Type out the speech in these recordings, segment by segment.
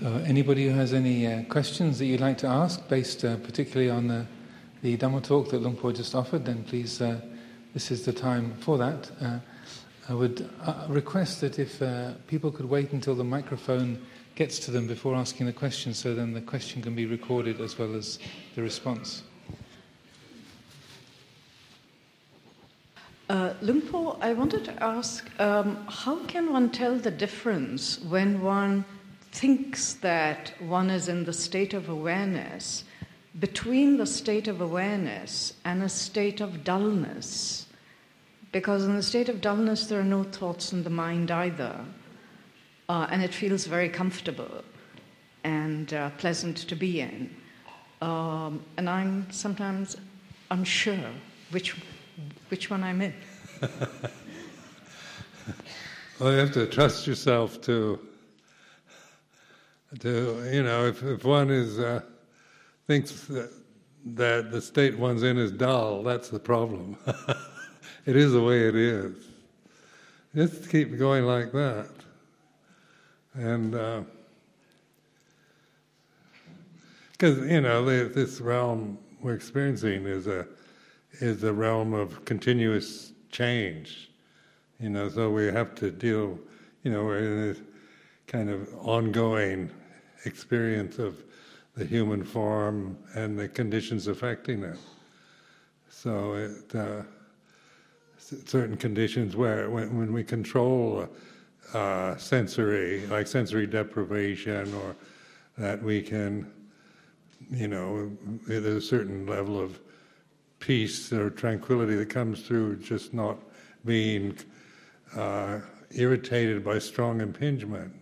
So, anybody who has any uh, questions that you'd like to ask, based uh, particularly on the, the Dhamma talk that Luang Por just offered, then please, uh, this is the time for that. Uh, I would uh, request that if uh, people could wait until the microphone gets to them before asking the question, so then the question can be recorded as well as the response. Uh, I wanted to ask um, how can one tell the difference when one thinks that one is in the state of awareness between the state of awareness and a state of dullness. Because in the state of dullness, there are no thoughts in the mind either. Uh, and it feels very comfortable and uh, pleasant to be in. Um, and I'm sometimes unsure which, which one I'm in. well, you have to trust yourself to to you know if, if one is uh, thinks that, that the state one's in is dull that's the problem. It is the way it is. Just keep going like that. And because uh, you know this realm we're experiencing is a is a realm of continuous change. You know so we have to deal you know we're in this kind of ongoing experience of the human form and the conditions affecting it. So, it, uh, certain conditions where when, when we control uh, sensory, like sensory deprivation, or that we can, you know, there's a certain level of peace or tranquility that comes through just not being uh, irritated by strong impingement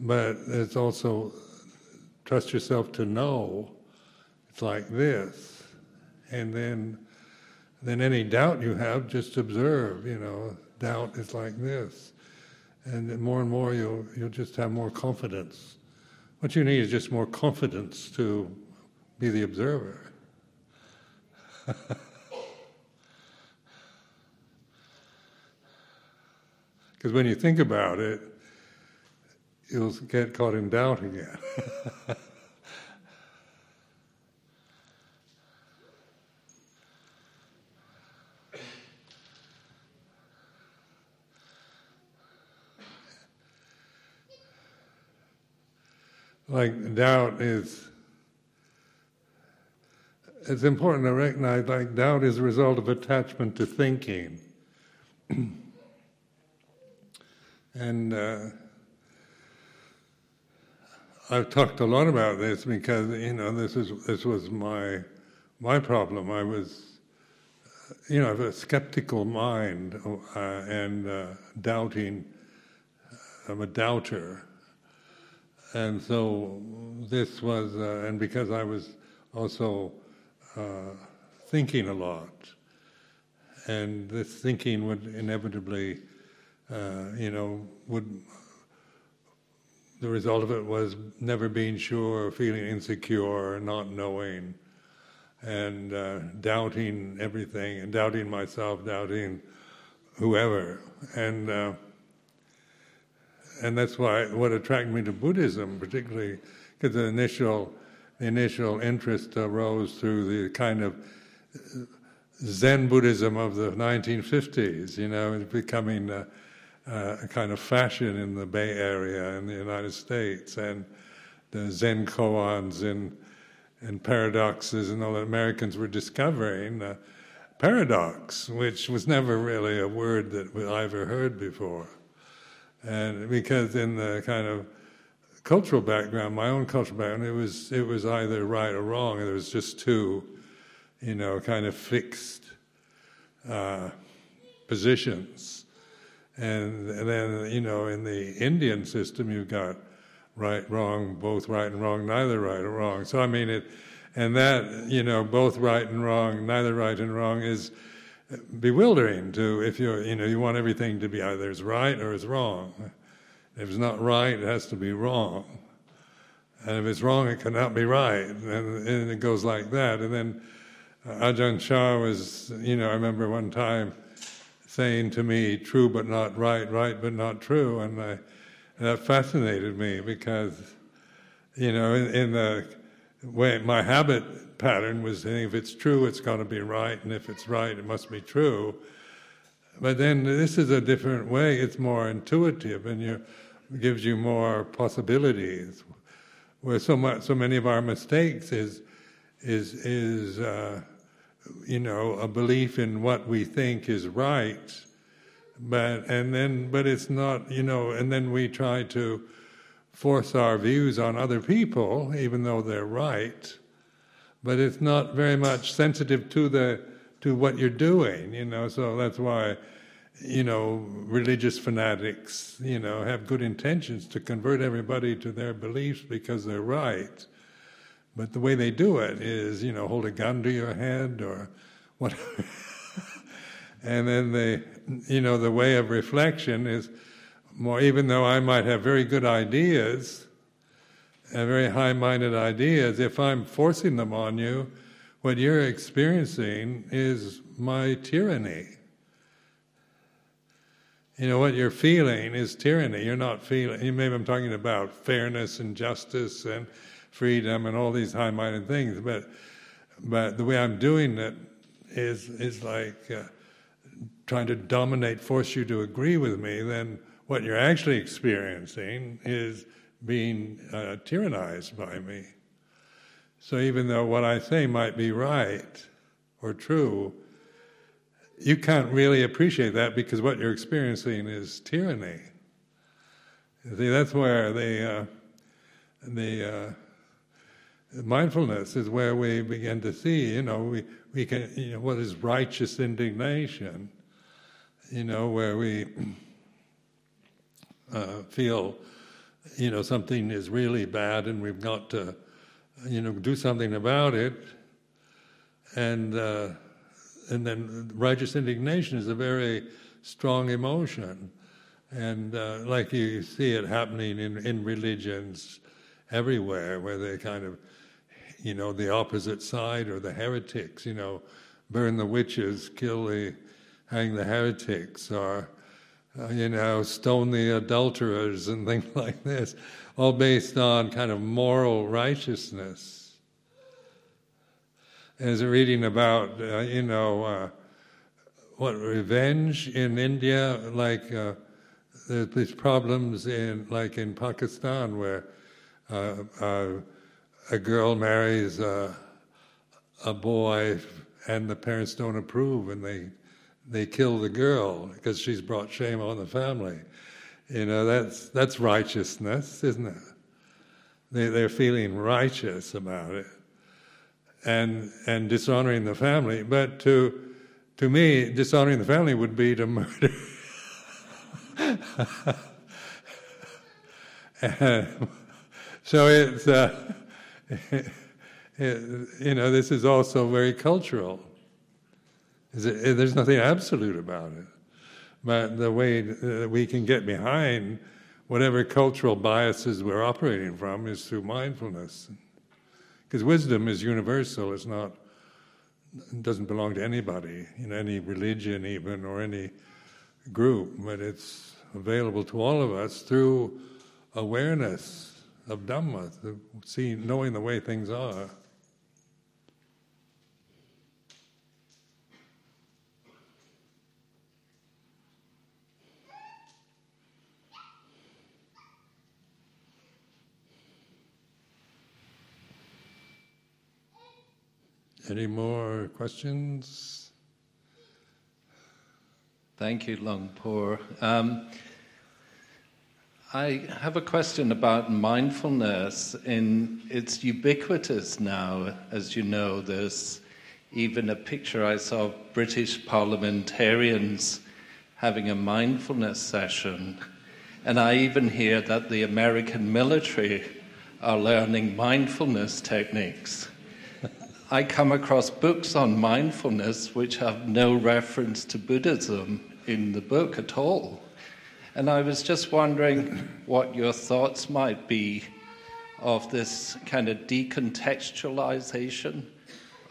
but it's also trust yourself to know it's like this. And then then any doubt you have just observe you know doubt is like this. And more and more you'll you'll just have more confidence. What you need is just more confidence to be the observer. Because when you think about it you'll get caught in doubt again. like doubt is it's important to recognize like doubt is a result of attachment to thinking and uh, I've talked a lot about this because you know this is this was my my problem. I was you know a skeptical mind uh, and uh, doubting. I'm a doubter, and so this was uh, and because I was also uh, thinking a lot, and this thinking would inevitably, uh, you know, would the result of it was never being sure, feeling insecure, not knowing, and uh, doubting everything, and doubting myself, doubting whoever, and uh, and that's why what attracted me to Buddhism, particularly because the initial the initial interest arose through the kind of Zen Buddhism of the 1950s. You know, becoming uh, uh, a kind of fashion in the Bay Area in the United States, and the Zen koans and and paradoxes and all that Americans were discovering. Uh, paradox, which was never really a word that I ever heard before, and because in the kind of cultural background, my own cultural background, it was it was either right or wrong. and There was just two, you know, kind of fixed uh, positions and, and then, you know, in the Indian system, you've got right, wrong, both right and wrong, neither right or wrong. So, I mean, it, and that, you know, both right and wrong, neither right and wrong is bewildering to, if you're, you know, you want everything to be either as right or as wrong. If it's not right, it has to be wrong. And if it's wrong, it cannot be right. And, and it goes like that. And then Ajahn Chah was, you know, I remember one time, saying to me, true but not right, right but not true. And I that fascinated me because, you know, in, in the way my habit pattern was if it's true, it's got to be right, and if it's right, it must be true. But then this is a different way. It's more intuitive, and you gives you more possibilities. Where so much, so many of our mistakes is is is uh, you know a belief in what we think is right, but and then but it's not you know and then we try to force our views on other people even though they're right but it's not very much sensitive to the to what you're doing you know so that's why you know religious fanatics you know have good intentions to convert everybody to their beliefs because they're right but the way they do it is you know hold a gun to your head or whatever and then they you know, the way of reflection is more, even though I might have very good ideas and very high minded ideas, if I'm forcing them on you, what you're experiencing is my tyranny. You know, what you're feeling is tyranny. You're not feeling, maybe I'm talking about fairness and justice and freedom and all these high minded things, but, but the way I'm doing it is, is like, uh, trying to dominate, force you to agree with me, then what you're actually experiencing is being uh, tyrannized by me. So even though what I say might be right or true, you can't really appreciate that because what you're experiencing is tyranny. See, that's where the uh, the uh, mindfulness is where we begin to see. You know, we we can. You know, what is righteous indignation? you know, where we uh, feel, you know, something is really bad and we've got to, you know, do something about it. And uh, and then righteous indignation is a very strong emotion, and uh, like you see it happening in in religions everywhere, where they kind of, you know, the opposite side or the heretics, you know, burn the witches, kill the hang the heretics or, uh, you know, stone the adulterers and things like this, all based on kind of moral righteousness. As a reading about, uh, you know, uh, what revenge in India, like uh, there's these problems in, like in Pakistan, where uh, uh, a girl marries a boy and the parents don't approve and they they kill the girl because she's brought shame on the family. You know, that's, that's righteousness, isn't it? They, they're feeling righteous about it and, and dishonoring the family. But to, to me, dishonoring the family would be to murder. so it's, uh, you know, this is also very cultural. Eh, there's nothing absolute about it. But the way that we can get behind whatever cultural biases we're operating from is through mindfulness. Because wisdom is universal, it's not, it doesn't belong to anybody, in any religion even, or any group, but it's available to all of us through awareness of Dhamma, see, knowing the way things are. Any more questions? Thank you, Luang Por. Um, I have a question about mindfulness. In it's ubiquitous now, as you know. There's even a picture I saw of British parliamentarians having a mindfulness session, and I even hear that the American military are learning mindfulness techniques. I come across books on mindfulness which have no reference to Buddhism in the book at all. And I was just wondering what your thoughts might be of this kind of decontextualization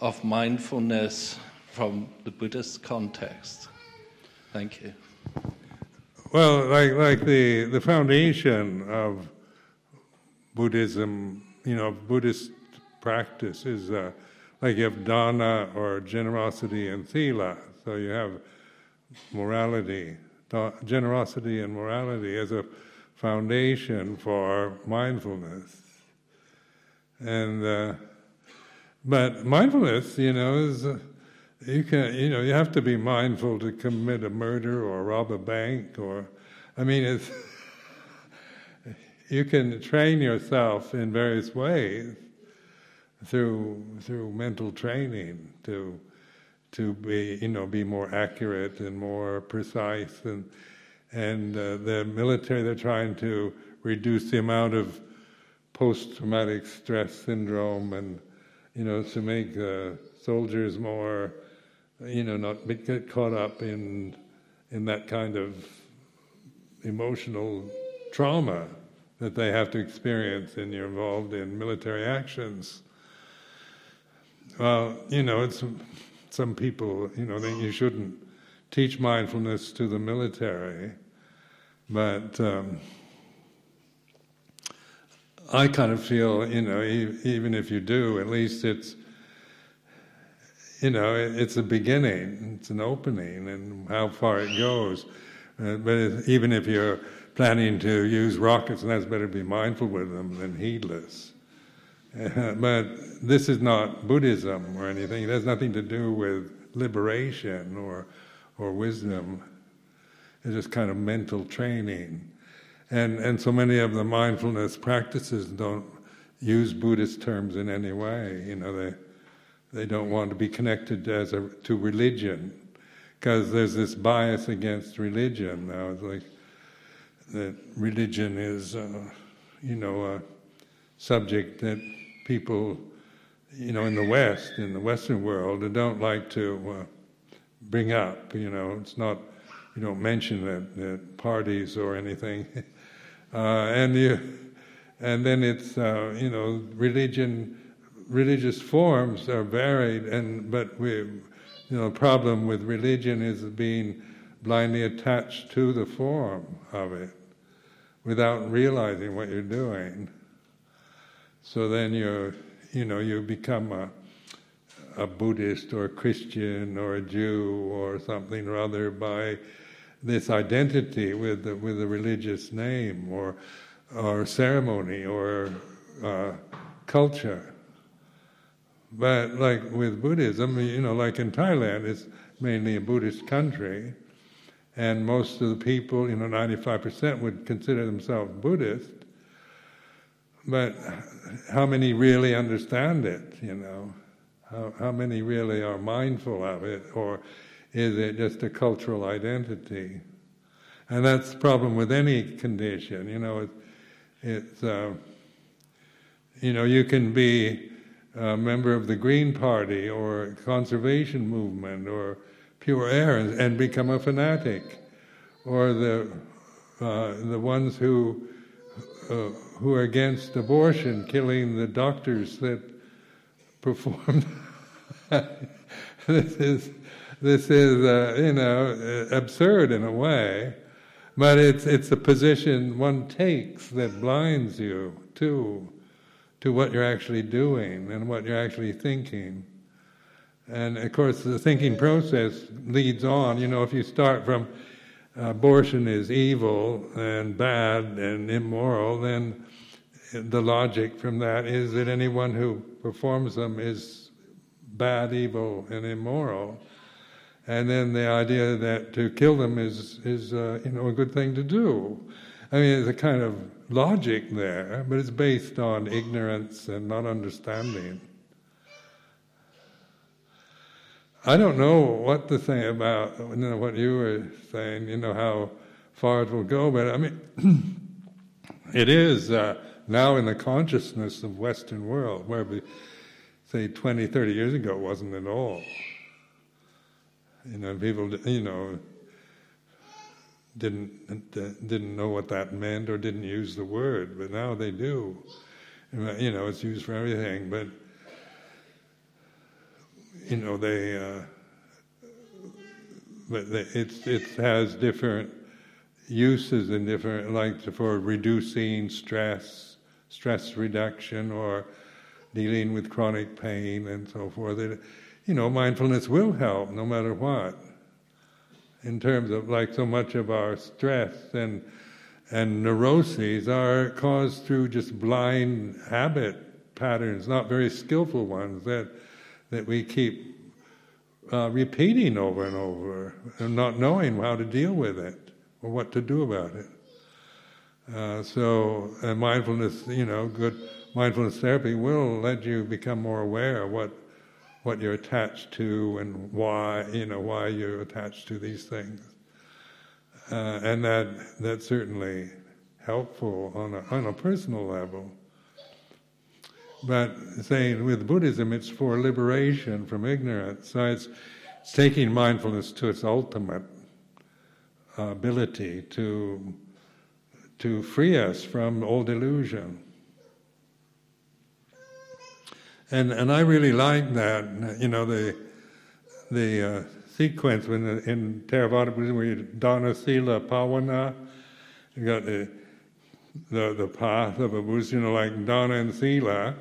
of mindfulness from the Buddhist context. Thank you. Well, like like the the foundation of Buddhism, you know, Buddhist practice is uh, like you have dana or generosity and sila. So you have morality, generosity and morality as a foundation for mindfulness. And uh, but mindfulness, you know, is uh, you can you know you have to be mindful to commit a murder or rob a bank or I mean it's you can train yourself in various ways through through mental training to to be you know be more accurate and more precise. And and uh, the military they're trying to reduce the amount of post-traumatic stress syndrome and you know to make uh, soldiers more you know not get caught up in in that kind of emotional trauma that they have to experience and you're involved in military actions. Well, you know, it's some people, you know, think you shouldn't teach mindfulness to the military, but um, I kind of feel, you know, e- even if you do, at least it's, you know, it's a beginning, it's an opening, and how far it goes. Uh, but even if you're planning to use rockets, and that's better to be mindful with them than heedless. but this is not Buddhism or anything. It has nothing to do with liberation or, or wisdom. It's just kind of mental training. And, and so many of the mindfulness practices don't use Buddhist terms in any way. You know, they, they don't want to be connected as a, to religion because there's this bias against religion now. It's like that religion is, uh, you know, a subject that people, you know, in the West, in the Western world, don't like to uh, bring up. You know, it's not, you don't mention it at parties or anything. uh, and you, and then it's, uh, you know, religion, religious forms are varied, and but we, you know, the problem with religion is being blindly attached to the form of it without realizing what you're doing. So then you you know, you become a, a Buddhist or a Christian or a Jew or something or other by this identity with the, with a religious name or or ceremony or uh, culture. But like with Buddhism, you know, like in Thailand, it's mainly a Buddhist country, and most of the people, you know, 95% would consider themselves Buddhist. But how many really understand it, you know? How, how many really are mindful of it, or is it just a cultural identity? And that's the problem with any condition, you know, it, it's, uh, you know, you can be a member of the Green Party or conservation movement or pure air and, and become a fanatic, or the, uh, the ones who uh, who are against abortion, killing the doctors that perform. this is this is uh, you know absurd in a way, but it's it's a position one takes that blinds you to to what you're actually doing and what you're actually thinking. And of course, the thinking process leads on. You know, if you start from abortion is evil and bad and immoral, then the logic from that is that anyone who performs them is bad, evil, and immoral. And then the idea that to kill them is, is uh, you know, a good thing to do. I mean, there's a kind of logic there, but it's based on ignorance and not understanding. I don't know what to say about you know, what you were saying, you know, how far it will go, but I mean, it is uh, now in the consciousness of Western world, where, we say, 20, 30 years ago it wasn't at all. You know, people, you know, didn't didn't know what that meant or didn't use the word, but now they do. You know, it's used for everything, but you know, they, uh, but it's, it has different, uses in different, like for reducing stress, stress reduction, or dealing with chronic pain and so forth. It, you know, mindfulness will help no matter what. In terms of like so much of our stress and and neuroses are caused through just blind habit patterns, not very skillful ones that that we keep uh, repeating over and over and not knowing how to deal with it or what to do about it. Uh, so, and mindfulness, you know, good mindfulness therapy will let you become more aware of what what you're attached to and why, you know, why you're attached to these things. Uh, and that that's certainly helpful on a, on a personal level. But saying with Buddhism, it's for liberation from ignorance. So it's, it's taking mindfulness to its ultimate uh, ability to to free us from old illusion. And and I really like that. You know the the uh, sequence when the, in Theravada Buddhism where you dana sila bhavana, you got the the the path of a Buddhist, you know, like dana and sila.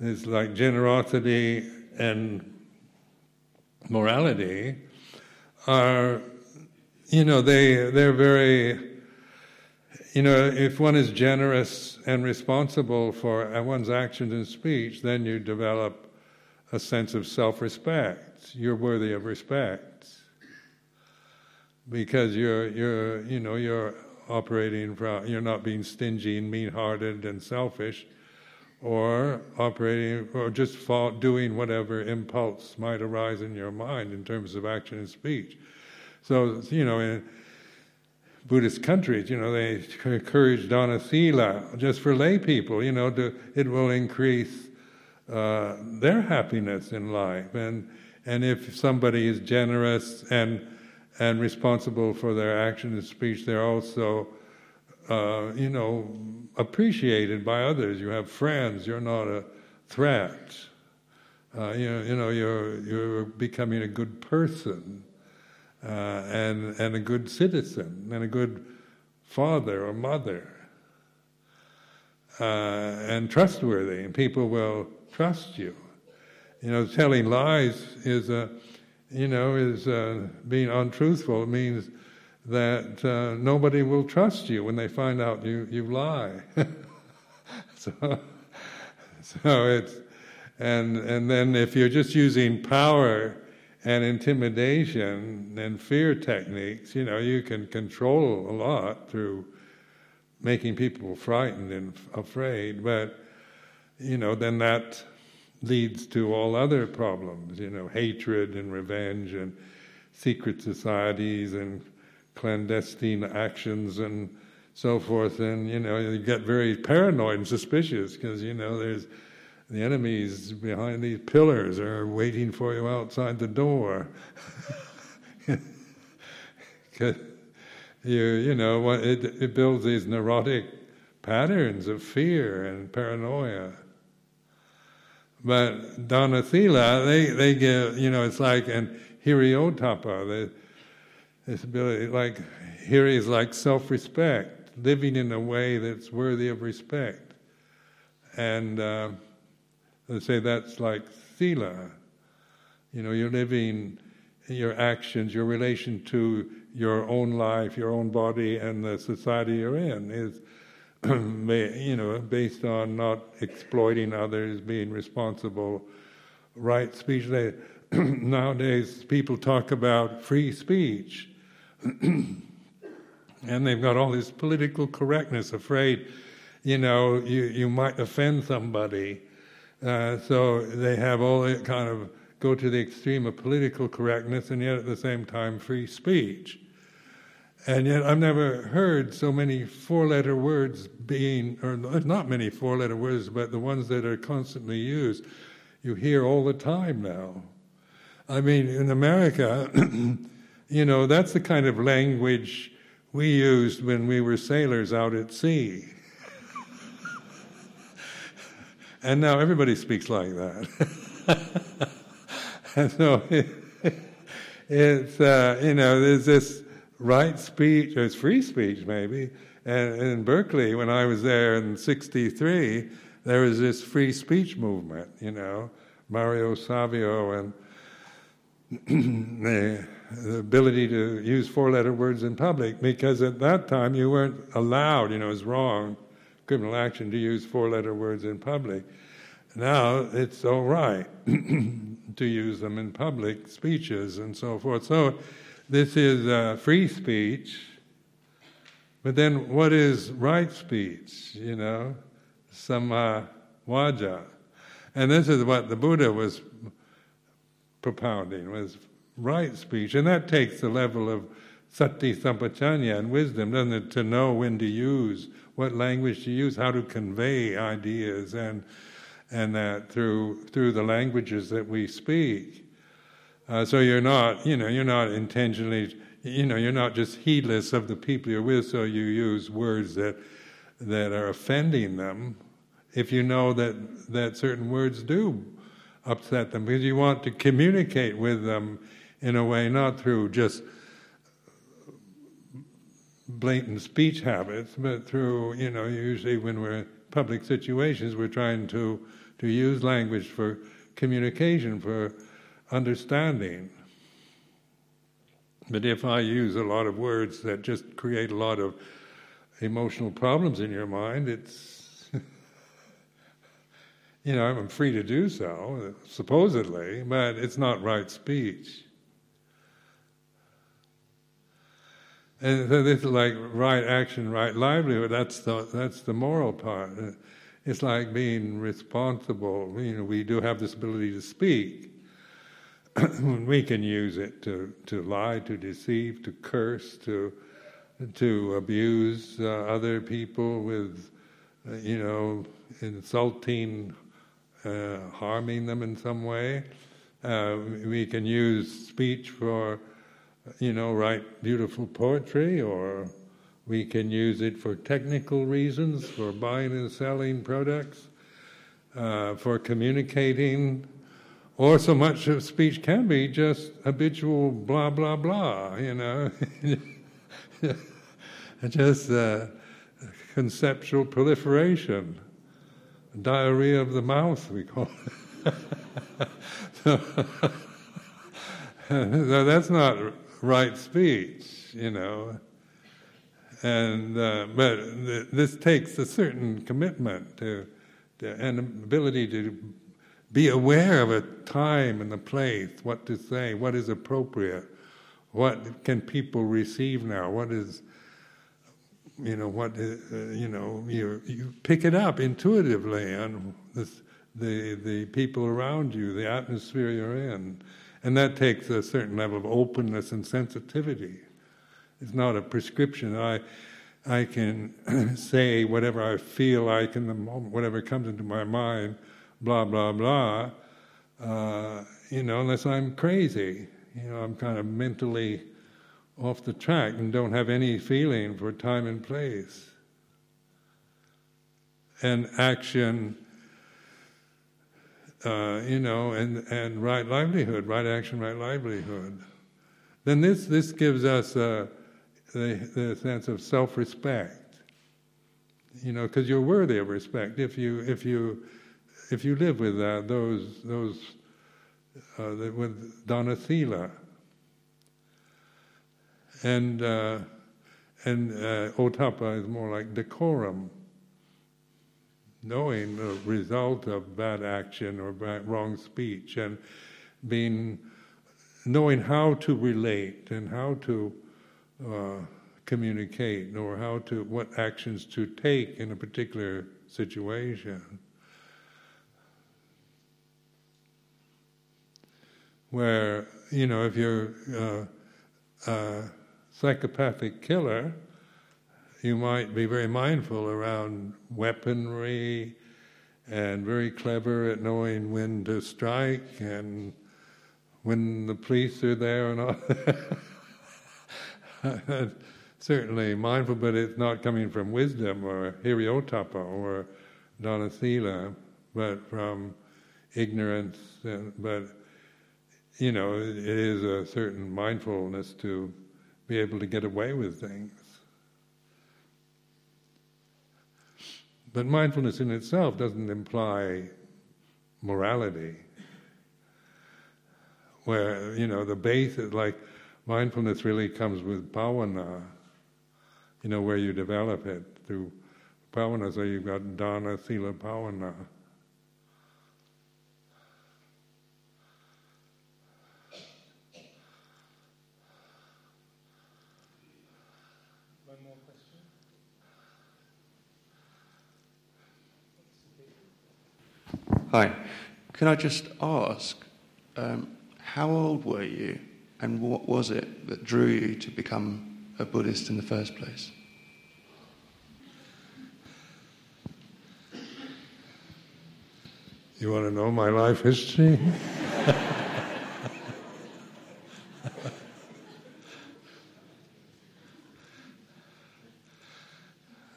It's like generosity and morality are, you know, they they're very you know, if one is generous and responsible for one's actions and speech, then you develop a sense of self respect. You're worthy of respect. Because you're, you're, you know, you're operating from, you're not being stingy and mean hearted and selfish, or operating, or just doing whatever impulse might arise in your mind in terms of action and speech. So, you know, in, Buddhist countries, you know, they encourage dana sila just for lay people, you know, to, it will increase uh, their happiness in life. And, and if somebody is generous and, and responsible for their action and speech, they're also, uh, you know, appreciated by others. You have friends, you're not a threat. Uh, you, know, you know, you're, you're becoming a good person uh, and, and a good citizen and a good father or mother uh, and trustworthy, and people will trust you. You know, telling lies is a, you know, is uh, being untruthful. It means that uh, nobody will trust you when they find out you, you lie. so, so it's, and, and then if you're just using power and intimidation and fear techniques, you know, you can control a lot through making people frightened and afraid, but, you know, then that leads to all other problems, you know, hatred and revenge and secret societies and clandestine actions and so forth. And, you know, you get very paranoid and suspicious because, you know, there's the enemies behind these pillars are waiting for you outside the door. you, you know, it, it builds these neurotic patterns of fear and paranoia. But Dana Sila, they, they give, you know, it's like an Hiri this ability, like, Hiri is like self respect, living in a way that's worthy of respect. And, uh, they say that's like sila. You know, you're living your actions, your relation to your own life, your own body, and the society you're in is, you know, based on not exploiting others, being responsible, right speech. They, nowadays, people talk about free speech, and they've got all this political correctness, afraid, you know, you, you might offend somebody uh, so they have all that kind of go to the extreme of political correctness and yet at the same time free speech. And yet I've never heard so many four letter words being, or not many four letter words, but the ones that are constantly used, you hear all the time now. I mean, in America, you know, that's the kind of language we used when we were sailors out at sea. And now everybody speaks like that. and so it, it's, uh, you know, there's this right speech, or it's free speech maybe. And in Berkeley, when I was there in '63, there was this free speech movement. You know, Mario Savio and the, the, ability to use four-letter words in public, because at that time you weren't allowed. You know, it was wrong, criminal action to use four-letter words in public. Now it's all right to use them in public speeches and so forth. So this is uh, free speech. But then what is right speech? You know, samma vaca. And this is what the Buddha was propounding, was right speech. And that takes the level of sati sampajanya and wisdom, doesn't it? To know when to use, what language to use, how to convey ideas and and that through through the languages that we speak. Uh, so you're not, you know, you're not intentionally, you know, you're not just heedless of the people you're with. So you use words that that are offending them, if you know that that certain words do upset them, because you want to communicate with them in a way not through just blatant speech habits, but through, you know, usually when we're in public situations, we're trying to to use language for communication, for understanding. But if I use a lot of words that just create a lot of emotional problems in your mind, it's, you know, I'm free to do so, supposedly, but it's not right speech. And so this is like right action, right livelihood. That's the that's the moral part. It's like being responsible. You know, we do have this ability to speak. we can use it to, to lie, to deceive, to curse, to to abuse uh, other people with, uh, you know, insulting, uh, harming them in some way. Uh, we can use speech for, you know, write beautiful poetry or we can use it for technical reasons, for buying and selling products, uh, for communicating, or so much of speech can be just habitual blah, blah, blah, you know. just uh, conceptual proliferation, diarrhea of the mouth, we call it. so, so that's not right speech, you know. And uh, but th- this takes a certain commitment to, to an ability to be aware of a time and a place, what to say, what is appropriate, what can people receive now, what is you know what uh, you know you you pick it up intuitively on this, the the people around you, the atmosphere you're in, and that takes a certain level of openness and sensitivity. It's not a prescription. I, I can say whatever I feel like in the moment, whatever comes into my mind, blah, blah, blah, uh, you know, unless I'm crazy. You know, I'm kind of mentally off the track and don't have any feeling for time and place. And action, uh, you know, and, and right livelihood, right action, right livelihood. Then this, this gives us a the, the sense of self-respect. You know, because you're worthy of respect if you if you if you live with that those those uh, with dana sila and uh, and uh, ottappa is more like decorum, knowing the result of bad action or bad, wrong speech, and being knowing how to relate and how to uh, communicate or how to what actions to take in a particular situation. Where you know if you're uh, a psychopathic killer, you might be very mindful around weaponry and very clever at knowing when to strike and when the police are there and all. certainly mindful, but it's not coming from wisdom or hiri-ottappa or dana sila, but from ignorance. And, but you know, it is a certain mindfulness to be able to get away with things. But mindfulness in itself doesn't imply morality. Where, you know, the base is like mindfulness really comes with bhavana, you know, where you develop it through bhavana. So you've got dana, sila, bhavana. Hi. Can I just ask, um, how old were you and what was it that drew you to become a Buddhist in the first place? You want to know my life history?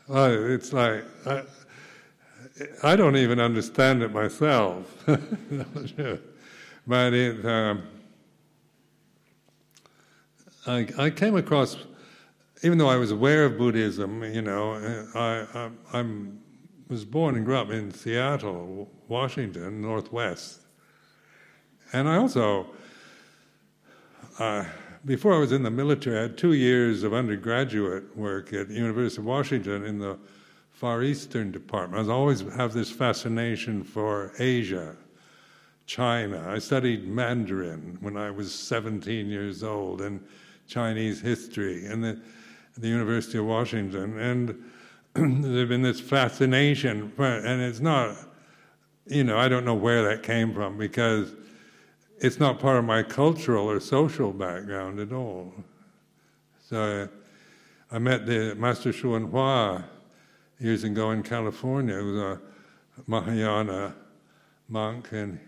well, it's like. I, I don't even understand it myself. but it, um, I, I, came across, even though I was aware of Buddhism, you know, I, I I'm, was born and grew up in Seattle, Washington, Northwest. And I also, uh, before I was in the military, I had two years of undergraduate work at the University of Washington in the Far Eastern department. I always have this fascination for Asia, China. I studied Mandarin when I was 17 years old and Chinese history in the, the University of Washington. And there's been this fascination, and it's not, you know, I don't know where that came from because it's not part of my cultural or social background at all. So I met the Master Hsuan Hua years ago in California. It was a Mahayana monk, and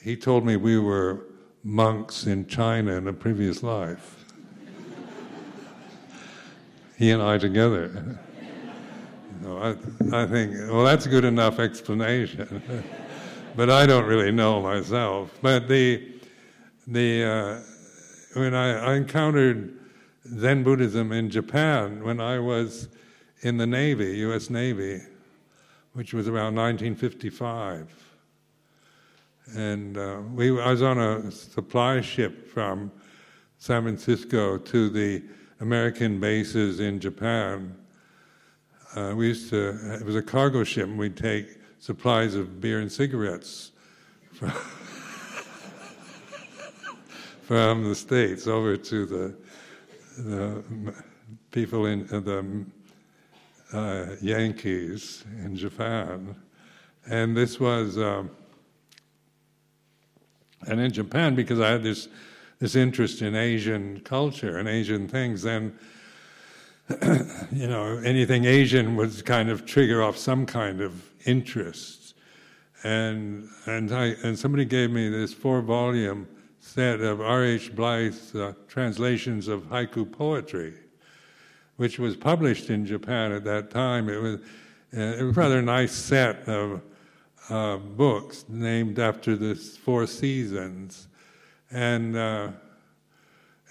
he told me we were monks in China in a previous life. he and I together. Know, I, I think, well, that's a good enough explanation. but I don't really know myself. But the, the, uh, when I, I encountered Zen Buddhism in Japan when I was in the Navy, U.S. Navy, which was around 1955. And uh, we, I was on a supply ship from San Francisco to the American bases in Japan. Uh, we used to, it was a cargo ship, and we'd take supplies of beer and cigarettes from, from the States over to the, the people in uh, the uh, Yankees in Japan. And this was, um, and in Japan, because I had this, this interest in Asian culture and Asian things, then, you know, anything Asian would kind of trigger off some kind of interest. And, and, I, and somebody gave me this four volume set of R.H. Blyth's uh, translations of haiku poetry which was published in Japan at that time. It was, uh, it was a rather nice set of uh, books named after the four seasons. And, uh,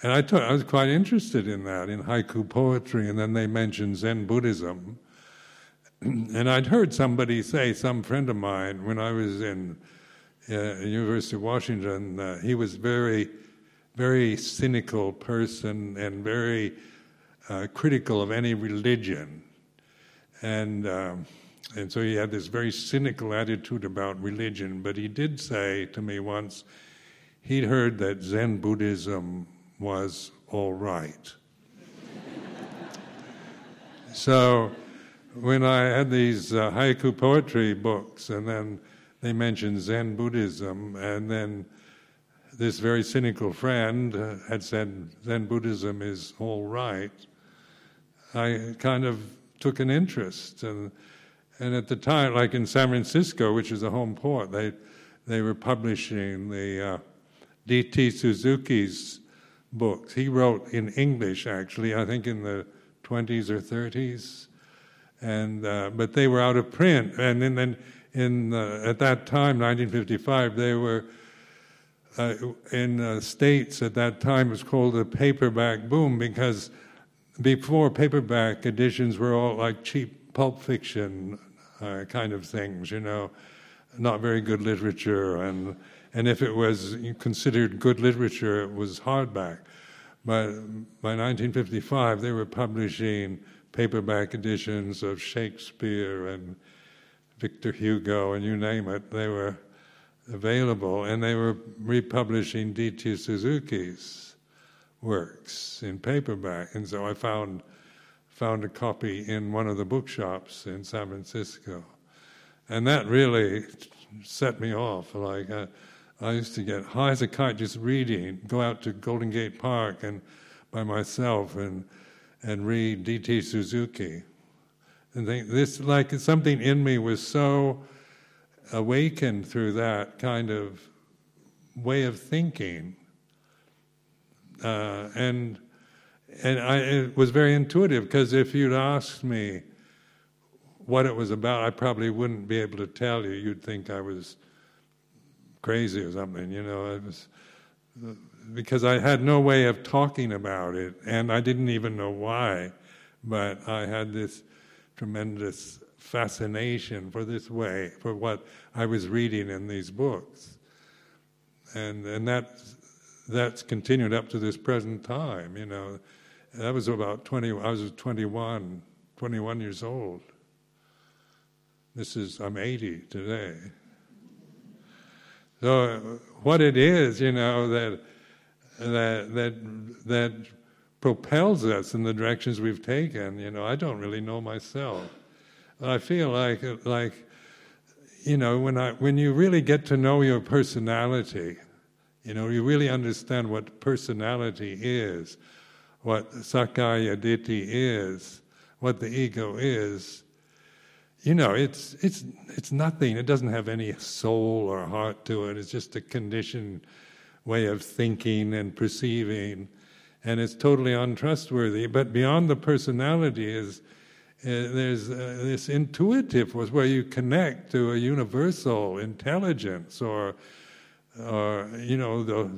and I, I was quite interested in that, in haiku poetry, and then they mentioned Zen Buddhism. and I'd heard somebody say, some friend of mine, when I was in uh, University of Washington, uh, he was very, very cynical person and very uh, critical of any religion. And, um, and so he had this very cynical attitude about religion. But he did say to me once he'd heard that Zen Buddhism was all right. so when I had these uh, haiku poetry books, and then they mentioned Zen Buddhism, and then this very cynical friend uh, had said Zen Buddhism is all right. I kind of took an interest. And, and at the time, like in San Francisco, which is a home port, they, they were publishing the uh, D.T. Suzuki's books. He wrote in English, actually, I think in the 20s or 30s. And, uh, but they were out of print. And then, then in, uh, at that time, 1955, they were uh, in the States at that time it was called the paperback boom because before paperback editions were all like cheap pulp fiction uh, kind of things, you know, not very good literature, and and if it was considered good literature, it was hardback. But by 1955, they were publishing paperback editions of Shakespeare and Victor Hugo and you name it. They were available, and they were republishing D.T. Suzuki's works in paperback. And so I found found a copy in one of the bookshops in San Francisco, and that really set me off. Like I, I used to get high as a kite just reading, go out to Golden Gate Park and by myself and and read D.T. Suzuki, and think this like something in me was so awakened through that kind of way of thinking. Uh, and and I, it was very intuitive because if you'd asked me what it was about, I probably wouldn't be able to tell you. You'd think I was crazy or something, you know. It was because I had no way of talking about it, and I didn't even know why. But I had this tremendous fascination for this way, for what I was reading in these books. And, and that, that's continued up to this present time, you know. That was about 20, I was 21, 21 years old. This is, I'm 80 today. So, what it is, you know, that, that, that, that propels us in the directions we've taken, you know, I don't really know myself. I feel like like you know when I when you really get to know your personality, you know you really understand what personality is, what Sakkaya Ditthi is, what the ego is. You know, it's it's it's nothing. It doesn't have any soul or heart to it. It's just a conditioned way of thinking and perceiving, and it's totally untrustworthy. But beyond the personality is uh, there's uh, this intuitive was where you connect to a universal intelligence or or you know the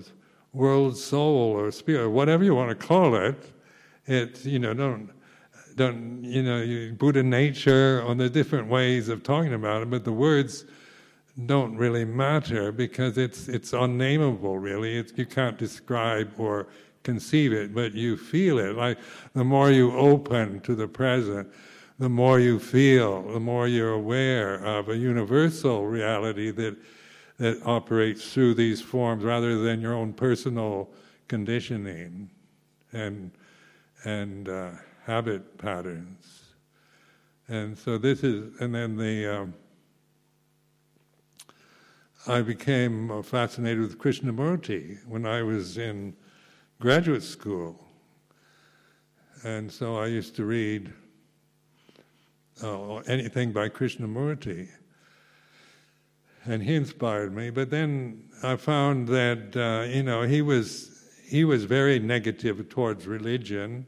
world soul or spirit whatever you want to call it it you know don't don't you know buddha nature or the different ways of talking about it but the words don't really matter because it's it's unnameable really. It's, you can't describe or conceive it but you feel it. Like the more you open to the present the more you feel, the more you're aware of a universal reality that that operates through these forms rather than your own personal conditioning and and uh, habit patterns. And so this is, and then the um, I became fascinated with Krishnamurti when I was in graduate school, and so I used to read uh, anything by Krishnamurti. And he inspired me. But then I found that uh, you know he was he was very negative towards religion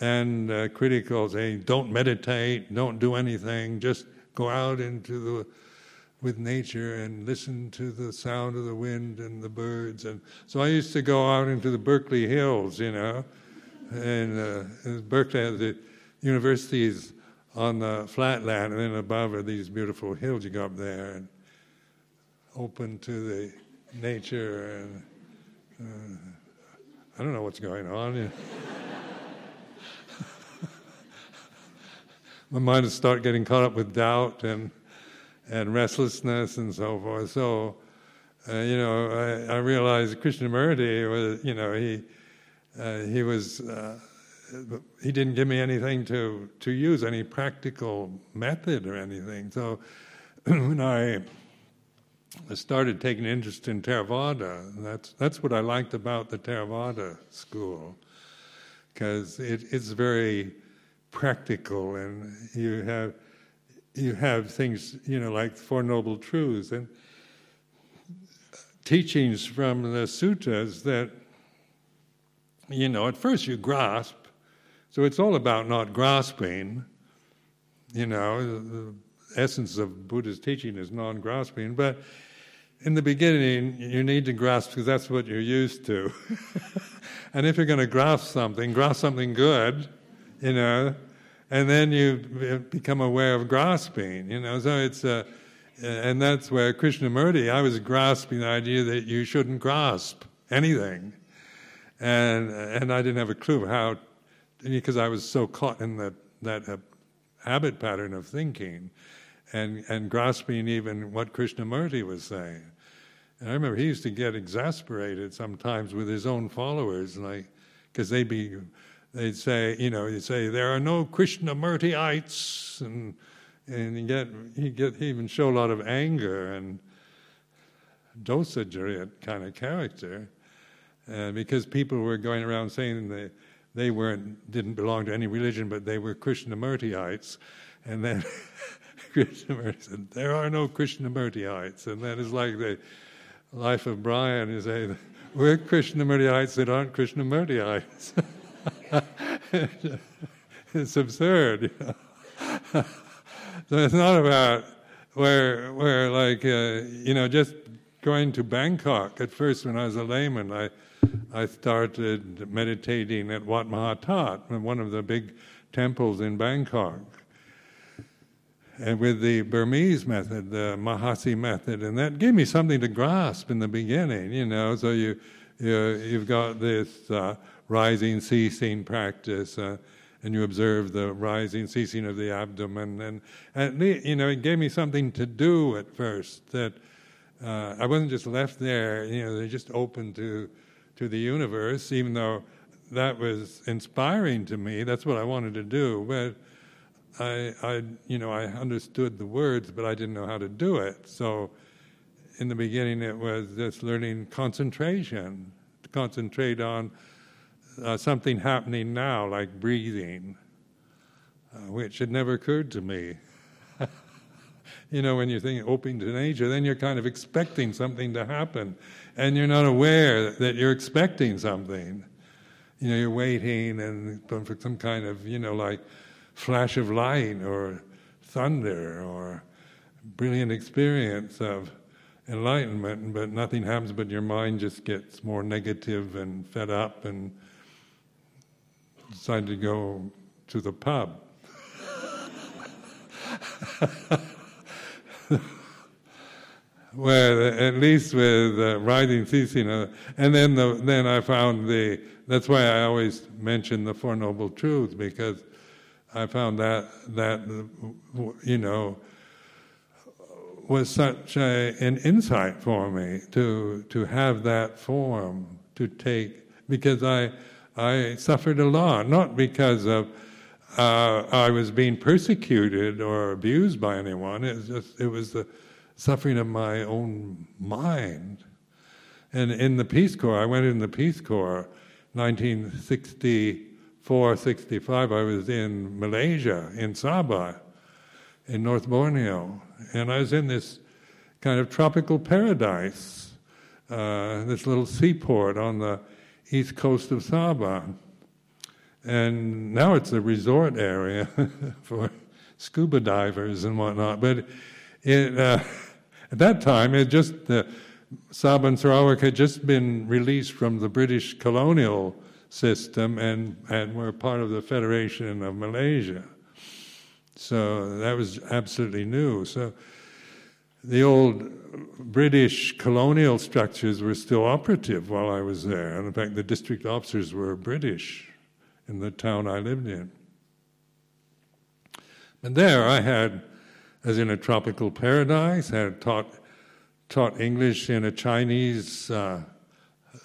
and uh, critical, saying, "Don't meditate, don't do anything, just go out into the with nature and listen to the sound of the wind and the birds." And so I used to go out into the Berkeley Hills, you know, and uh, Berkeley has the universities on the flatland, and then above are these beautiful hills you go up there and open to the nature. And uh, I don't know what's going on. My mind would start getting caught up with doubt and and restlessness and so forth. So, uh, you know, I, I realized Krishnamurti was, you know, he uh, he was uh, he didn't give me anything to, to use, any practical method or anything. So when I started taking interest in Theravada, that's, that's what I liked about the Theravada school, because it, it's very practical and you have, you have things, you know, like Four Noble Truths and teachings from the suttas that, you know, at first you grasp, so it's all about not grasping. You know, the essence of Buddha's teaching is non grasping, but in the beginning, you need to grasp because that's what you're used to. and if you're going to grasp something, grasp something good, you know, and then you become aware of grasping, you know. So it's, uh, and that's where Krishnamurti, I was grasping the idea that you shouldn't grasp anything. And, and I didn't have a clue how, because I was so caught in that, that uh, habit pattern of thinking and, and grasping even what Krishnamurti was saying. And I remember he used to get exasperated sometimes with his own followers, like because they'd be, they'd say, you know, he'd say there are no Krishnamurtiites, and and he get he get he even show a lot of anger and dosagery kind of character, uh, because people were going around saying they they weren't didn't belong to any religion, but they were Krishnamurtiites, and then. Krishnamurti There are no Krishnamurtiites. And that is like the life of Brian is a we're Krishnamurtiites that aren't Krishnamurtiites. it's absurd. So it's not about where where like uh, you know just going to Bangkok. At first, when I was a layman, I I started meditating at Wat Maha one of the big temples in Bangkok and with the Burmese method, the Mahasi method, and that gave me something to grasp in the beginning, you know. So you, you you've got this uh, rising, ceasing practice, uh, and you observe the rising, ceasing of the abdomen, and, and you know, it gave me something to do at first. That uh, I wasn't just left there, you know, they're just open to to the universe, even though that was inspiring to me. That's what I wanted to do, but I, I, you know, I understood the words, but I didn't know how to do it. So, in the beginning, it was just learning concentration, to concentrate on uh, something happening now, like breathing, uh, which had never occurred to me. you know, when you're thinking open to nature, then you're kind of expecting something to happen, and you're not aware that you're expecting something. You know, you're waiting and for some kind of, you know, like flash of light or thunder or brilliant experience of enlightenment, but nothing happens, but your mind just gets more negative and fed up and decide to go to the pub. Where at least with uh, rising, ceasing, uh, and then the, then I found the. That's why I always mention the Four Noble Truths because I found that that you know was such a, an insight for me to to have that form to take because I I suffered a lot not because of uh, I was being persecuted or abused by anyone it was just it was the suffering of my own mind. And in the Peace Corps I went in the Peace Corps 1960 465, I was in Malaysia, in Sabah, in North Borneo, and I was in this kind of tropical paradise, uh, this little seaport on the east coast of Sabah. And now it's a resort area for scuba divers and whatnot. But it, uh, at that time, it just uh, Sabah and Sarawak had just been released from the British colonial system and, and were part of the Federation of Malaysia. So that was absolutely new. So the old British colonial structures were still operative while I was there. And in fact, the district officers were British in the town I lived in. And there I had, as in a tropical paradise, had taught, taught English in a Chinese uh,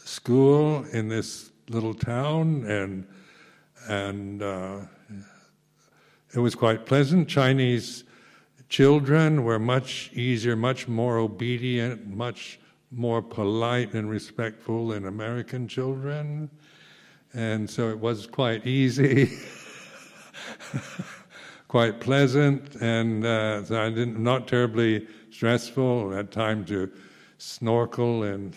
school in this little town, and and uh, it was quite pleasant. Chinese children were much easier, much more obedient, much more polite and respectful than American children, and so it was quite easy. quite pleasant, and uh, so I didn't not terribly stressful. I had time to snorkel and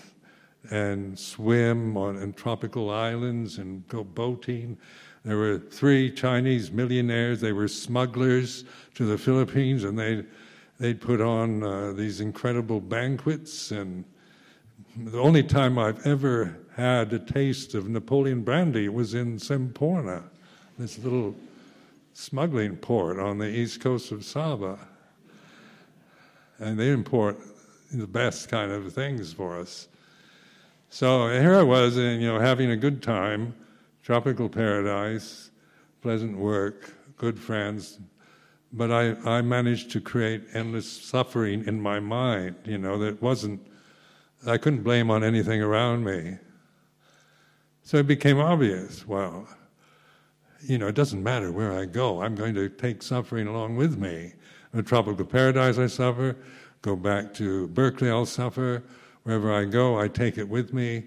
and swim on in tropical islands and go boating. There were three Chinese millionaires. They were smugglers to the Philippines, and they they'd put on uh, these incredible banquets, and the only time I've ever had a taste of Napoleon brandy was in Semporna, this little smuggling port on the east coast of Sabah. And they import the best kind of things for us. So here I was, and you know, having a good time, tropical paradise, pleasant work, good friends, but I, I managed to create endless suffering in my mind, you know, that wasn't, I couldn't blame on anything around me. So it became obvious, well, you know, it doesn't matter where I go, I'm going to take suffering along with me. In a tropical paradise, I suffer. Go back to Berkeley, I'll suffer. Wherever I go, I take it with me.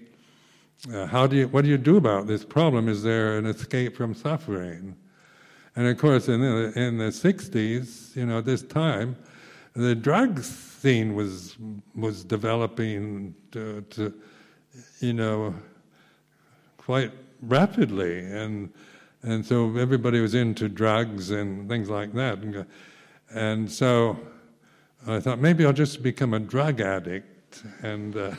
Uh, how do you, what do you do about this problem? Is there an escape from suffering? And of course, in the, in the 60s, you know, at this time, the drug scene was, was developing to, to, you know, quite rapidly. And, and so everybody was into drugs and things like that. And, and so I thought maybe I'll just become a drug addict and, uh,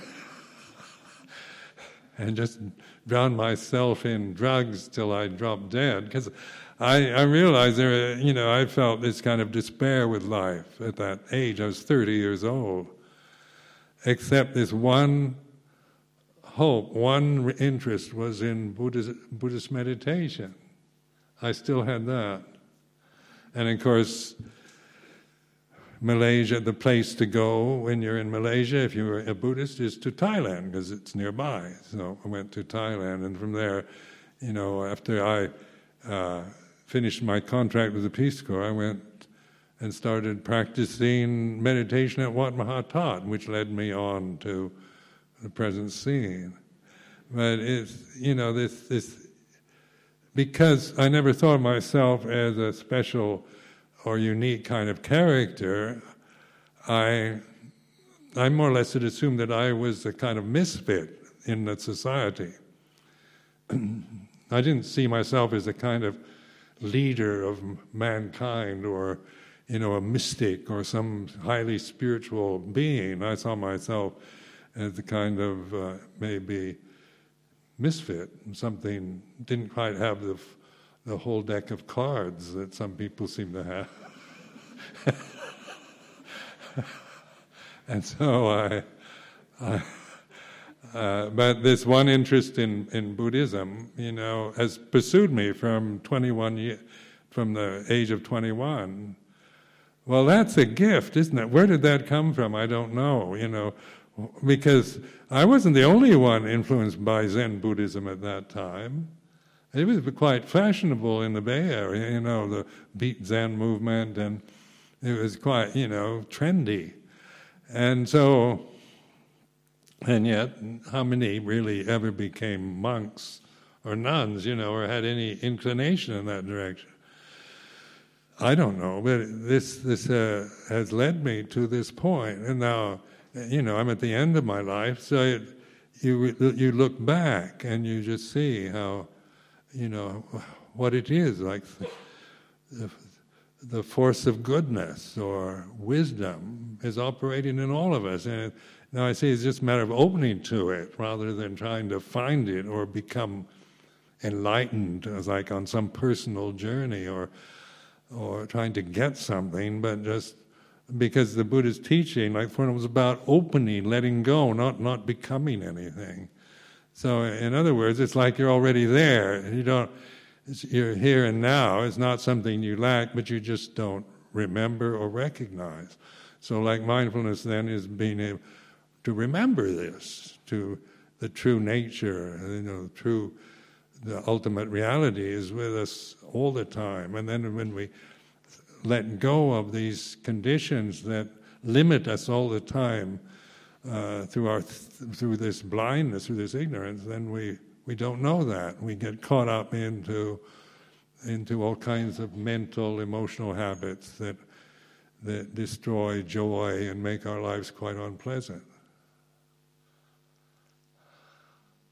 and just drown myself in drugs till I drop dead. Because I, I realized there, you know, I felt this kind of despair with life at that age. I was 30 years old. Except this one hope, one interest was in Buddhist, Buddhist meditation. I still had that. And of course, Malaysia, the place to go when you're in Malaysia, if you're a Buddhist, is to Thailand because it's nearby. So I went to Thailand, and from there, you know, after I uh, finished my contract with the Peace Corps, I went and started practicing meditation at Wat Maha That, which led me on to the present scene. But it's, you know, this, this, because I never thought of myself as a special or unique kind of character, I, I more or less had assumed that I was a kind of misfit in the society. I didn't see myself as a kind of leader of mankind or you know a mystic or some highly spiritual being i saw myself as a kind of uh, maybe misfit something didn't quite have the the whole deck of cards that some people seem to have and so i, I uh, but this one interest in, in Buddhism, you know, has pursued me from 21 years, from the age of 21. Well, that's a gift, isn't it? Where did that come from? I don't know, you know, because I wasn't the only one influenced by Zen Buddhism at that time. It was quite fashionable in the Bay Area, you know, the Beat Zen movement, and it was quite, you know, trendy. And so and yet, how many really ever became monks or nuns, you know, or had any inclination in that direction? I don't know, but this this uh, has led me to this point. point, and now, you know, I'm at the end of my life, so it, you you look back and you just see how, you know, what it is like. The, the force of goodness or wisdom is operating in all of us, and now I say it's just a matter of opening to it rather than trying to find it or become enlightened, as like on some personal journey or or trying to get something, but just because the Buddha's teaching, like for it was about opening, letting go, not not becoming anything. So, in other words, it's like you're already there. You don't. You're here and now. It's not something you lack, but you just don't remember or recognize. So, like mindfulness, then is being able to remember this, to the true nature, you know, true, the ultimate reality is with us all the time. And then when we let go of these conditions that limit us all the time uh, through our through this blindness, through this ignorance, then we we don't know that. We get caught up into into all kinds of mental, emotional habits that that destroy joy and make our lives quite unpleasant.